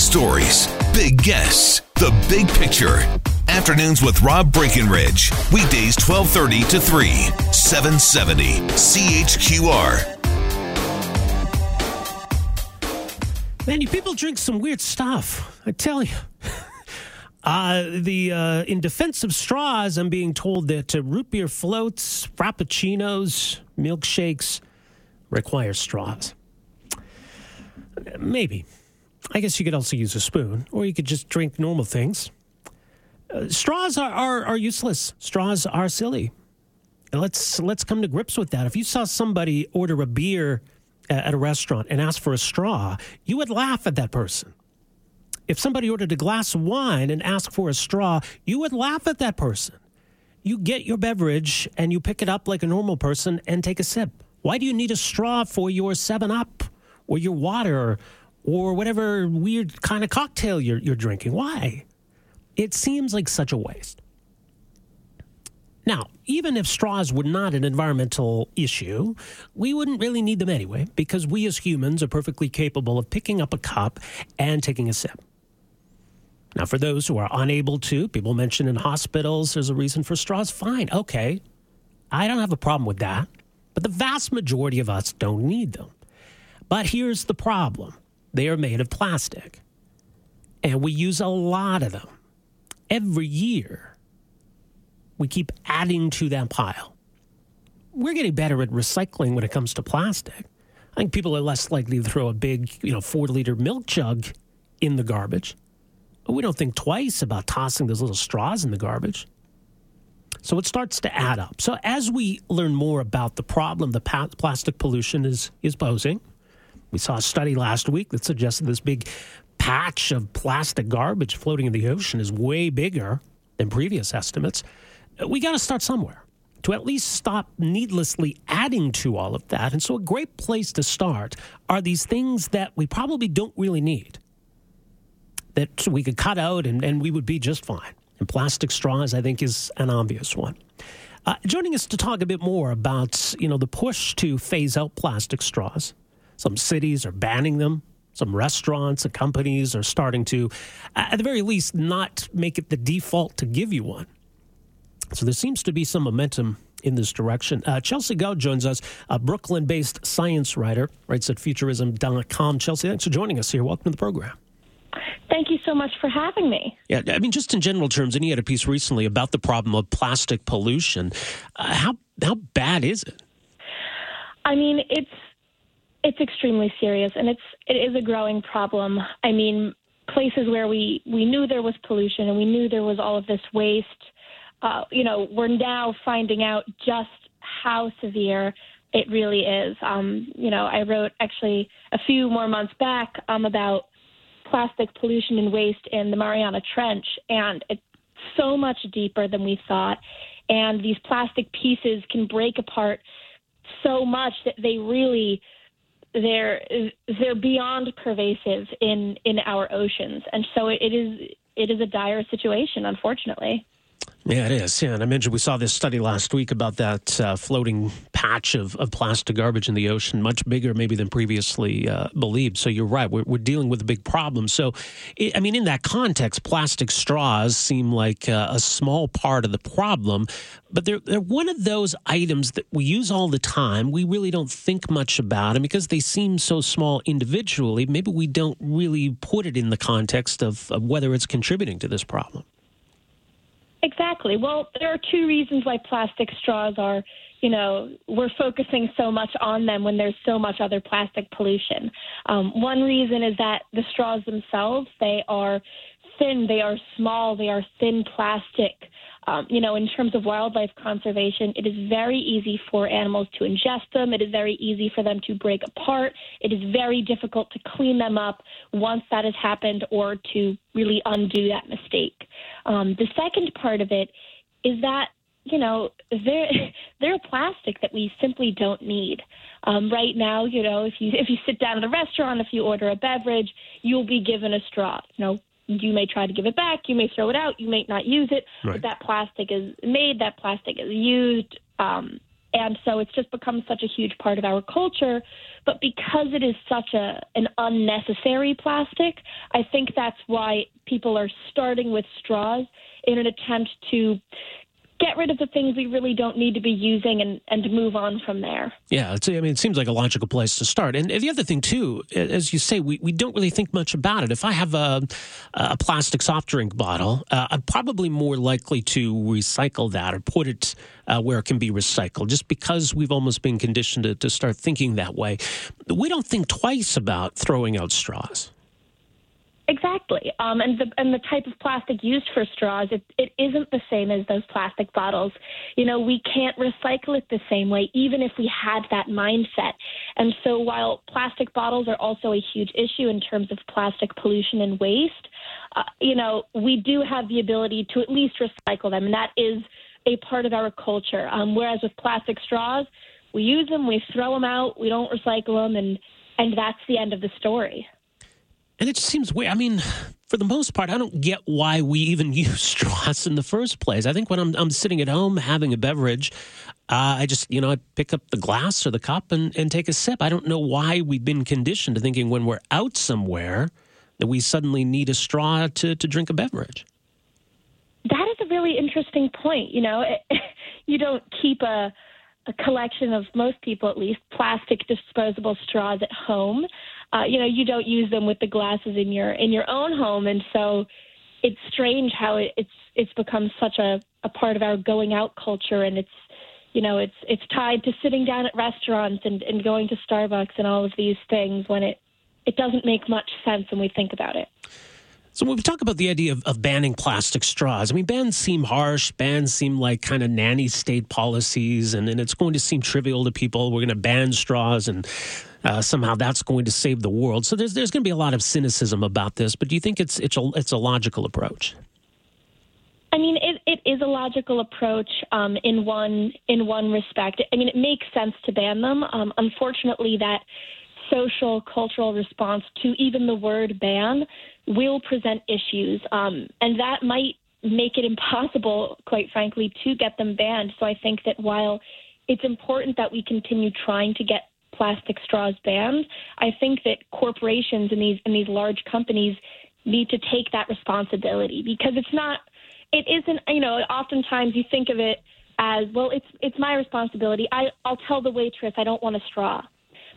stories, big guests, the big picture. Afternoons with Rob Breckenridge. Weekdays 1230 to 3, 770 CHQR. Man, you people drink some weird stuff. I tell you. Uh, the uh, in defense of straws, I'm being told that uh, root beer floats, frappuccinos, milkshakes require straws. Maybe. I guess you could also use a spoon, or you could just drink normal things. Uh, straws are, are, are useless. Straws are silly. Let's let's come to grips with that. If you saw somebody order a beer at a restaurant and ask for a straw, you would laugh at that person. If somebody ordered a glass of wine and asked for a straw, you would laugh at that person. You get your beverage and you pick it up like a normal person and take a sip. Why do you need a straw for your 7 Up or your water or whatever weird kind of cocktail you're, you're drinking? Why? It seems like such a waste. Now, even if straws were not an environmental issue, we wouldn't really need them anyway because we as humans are perfectly capable of picking up a cup and taking a sip. Now, for those who are unable to, people mention in hospitals there's a reason for straws. Fine, okay. I don't have a problem with that. But the vast majority of us don't need them. But here's the problem they are made of plastic, and we use a lot of them. Every year, we keep adding to that pile. We're getting better at recycling when it comes to plastic. I think people are less likely to throw a big, you know, four liter milk jug in the garbage we don't think twice about tossing those little straws in the garbage. So it starts to add up. So as we learn more about the problem the plastic pollution is, is posing, we saw a study last week that suggested this big patch of plastic garbage floating in the ocean is way bigger than previous estimates. We got to start somewhere to at least stop needlessly adding to all of that. And so, a great place to start are these things that we probably don't really need that we could cut out and, and we would be just fine. And plastic straws, I think, is an obvious one. Uh, joining us to talk a bit more about you know the push to phase out plastic straws. Some cities are banning them. Some restaurants and companies are starting to, at the very least, not make it the default to give you one. So there seems to be some momentum in this direction. Uh, Chelsea Gohd joins us, a Brooklyn based science writer, writes at futurism.com. Chelsea, thanks for joining us here. Welcome to the program. Thank you so much for having me. Yeah, I mean, just in general terms, and you had a piece recently about the problem of plastic pollution. Uh, how how bad is it? I mean, it's it's extremely serious, and it's it is a growing problem. I mean, places where we we knew there was pollution and we knew there was all of this waste. Uh, you know, we're now finding out just how severe it really is. Um, you know, I wrote actually a few more months back um, about plastic pollution and waste in the Mariana Trench, and it's so much deeper than we thought. And these plastic pieces can break apart so much that they really they're they're beyond pervasive in in our oceans, and so it is it is a dire situation, unfortunately. Yeah, it is. Yeah, and I mentioned we saw this study last week about that uh, floating patch of, of plastic garbage in the ocean, much bigger maybe than previously uh, believed. So you're right. We're, we're dealing with a big problem. So, it, I mean, in that context, plastic straws seem like uh, a small part of the problem, but they're, they're one of those items that we use all the time. We really don't think much about them because they seem so small individually. Maybe we don't really put it in the context of, of whether it's contributing to this problem. Exactly. Well, there are two reasons why plastic straws are, you know, we're focusing so much on them when there's so much other plastic pollution. Um, one reason is that the straws themselves, they are thin, they are small, they are thin plastic. Um, you know, in terms of wildlife conservation, it is very easy for animals to ingest them. It is very easy for them to break apart. It is very difficult to clean them up once that has happened or to really undo that mistake. Um, the second part of it is that you know they're they're plastic that we simply don't need. Um, right now, you know, if you if you sit down at a restaurant, if you order a beverage, you'll be given a straw. You know, you may try to give it back, you may throw it out, you may not use it. Right. But that plastic is made, that plastic is used. Um, and so it's just become such a huge part of our culture. But because it is such a an unnecessary plastic, I think that's why people are starting with straws in an attempt to get rid of the things we really don't need to be using and, and move on from there. Yeah, I mean, it seems like a logical place to start. And the other thing, too, as you say, we, we don't really think much about it. If I have a, a plastic soft drink bottle, uh, I'm probably more likely to recycle that or put it uh, where it can be recycled, just because we've almost been conditioned to, to start thinking that way. We don't think twice about throwing out straws. Exactly. Um, and the and the type of plastic used for straws, it, it isn't the same as those plastic bottles. You know, we can't recycle it the same way, even if we had that mindset. And so, while plastic bottles are also a huge issue in terms of plastic pollution and waste, uh, you know, we do have the ability to at least recycle them, and that is a part of our culture. Um, whereas with plastic straws, we use them, we throw them out, we don't recycle them, and and that's the end of the story. And it just seems weird. I mean, for the most part, I don't get why we even use straws in the first place. I think when I'm, I'm sitting at home having a beverage, uh, I just, you know, I pick up the glass or the cup and, and take a sip. I don't know why we've been conditioned to thinking when we're out somewhere that we suddenly need a straw to, to drink a beverage. That is a really interesting point. You know, it, you don't keep a, a collection of most people, at least, plastic disposable straws at home uh, you know, you don't use them with the glasses in your in your own home, and so it's strange how it, it's it's become such a, a part of our going out culture, and it's you know it's it's tied to sitting down at restaurants and, and going to Starbucks and all of these things when it it doesn't make much sense when we think about it. So when we talk about the idea of, of, banning plastic straws, I mean, bans seem harsh. Bans seem like kind of nanny state policies, and, and it's going to seem trivial to people. We're going to ban straws, and uh, somehow that's going to save the world. So there's there's going to be a lot of cynicism about this. But do you think it's it's a, it's a logical approach? I mean, it, it is a logical approach um, in one in one respect. I mean, it makes sense to ban them. Um, unfortunately, that social cultural response to even the word ban will present issues, um, and that might make it impossible, quite frankly, to get them banned. So I think that while it's important that we continue trying to get plastic straws banned, I think that corporations and these and these large companies need to take that responsibility because it's not it isn't you know oftentimes you think of it as well it's it's my responsibility. I I'll tell the waitress I don't want a straw.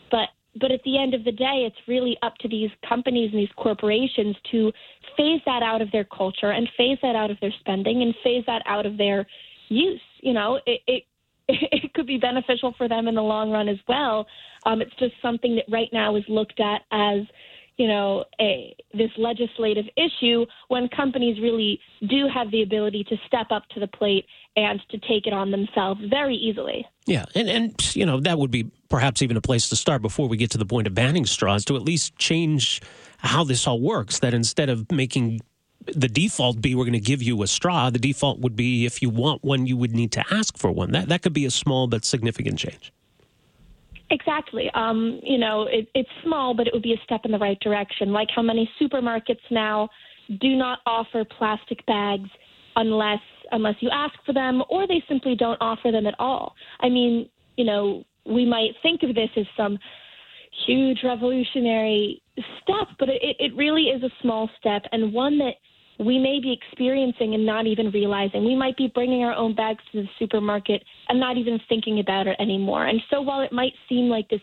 But but at the end of the day it's really up to these companies and these corporations to phase that out of their culture and phase that out of their spending and phase that out of their use you know? It, it it could be beneficial for them in the long run as well. Um, it's just something that right now is looked at as, you know, a this legislative issue when companies really do have the ability to step up to the plate and to take it on themselves very easily. Yeah, and and you know that would be perhaps even a place to start before we get to the point of banning straws to at least change how this all works. That instead of making the default be we're going to give you a straw. The default would be if you want one, you would need to ask for one. That that could be a small but significant change. Exactly. Um, you know, it, it's small, but it would be a step in the right direction. Like how many supermarkets now do not offer plastic bags unless unless you ask for them, or they simply don't offer them at all. I mean, you know, we might think of this as some huge revolutionary step, but it, it really is a small step and one that we may be experiencing and not even realizing. We might be bringing our own bags to the supermarket and not even thinking about it anymore. And so while it might seem like this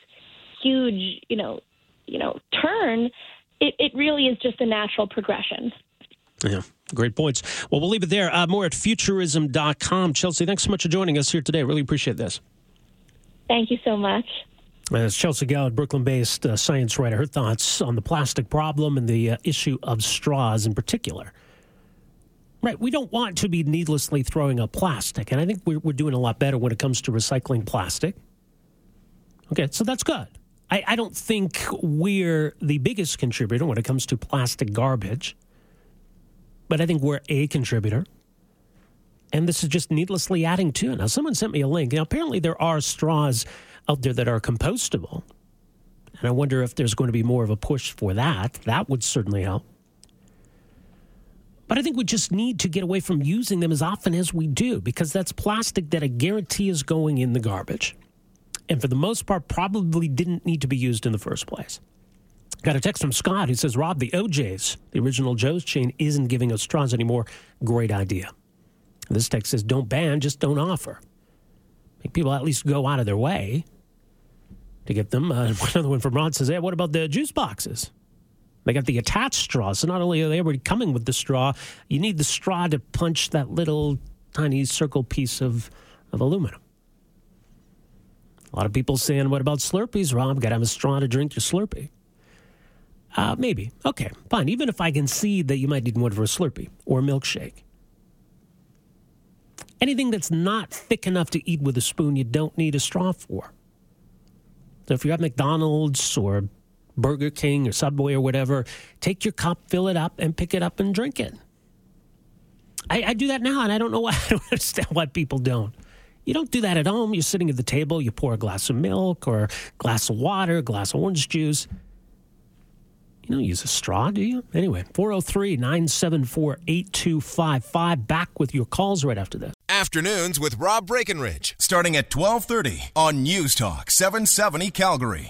huge, you know, you know, turn, it, it really is just a natural progression. Yeah, great points. Well, we'll leave it there. Uh, more at futurism.com. Chelsea, thanks so much for joining us here today. Really appreciate this. Thank you so much. As Chelsea Gohd, Brooklyn based uh, science writer, her thoughts on the plastic problem and the uh, issue of straws in particular. Right, we don't want to be needlessly throwing up plastic, and I think we're, we're doing a lot better when it comes to recycling plastic. Okay, so that's good. I, I don't think we're the biggest contributor when it comes to plastic garbage, but I think we're a contributor. And this is just needlessly adding to. it. Now, someone sent me a link. Now, apparently, there are straws out there that are compostable. And I wonder if there's going to be more of a push for that. That would certainly help. But I think we just need to get away from using them as often as we do because that's plastic that I guarantee is going in the garbage. And for the most part, probably didn't need to be used in the first place. Got a text from Scott who says, Rob, the OJ's, the original Joe's chain, isn't giving us straws anymore. Great idea. This text says, don't ban, just don't offer. Make people at least go out of their way to get them. Uh, another one from Rod says, hey, what about the juice boxes? They got the attached straw. So not only are they already coming with the straw, you need the straw to punch that little tiny circle piece of, of aluminum. A lot of people saying, what about Slurpees, Rob? Got to have a straw to drink your Slurpee. Uh, maybe. Okay, fine. Even if I can see that you might need one for a Slurpee or a milkshake. Anything that's not thick enough to eat with a spoon, you don't need a straw for. So if you're at McDonald's or Burger King or Subway or whatever, take your cup, fill it up, and pick it up and drink it. I, I do that now, and I don't know why. I don't understand why people don't. You don't do that at home. You're sitting at the table, you pour a glass of milk or a glass of water, a glass of orange juice. You don't use a straw, do you? Anyway, 403 974 8255. Back with your calls right after this. Afternoons with Rob Breckenridge, starting at 1230 on News Talk 770 Calgary.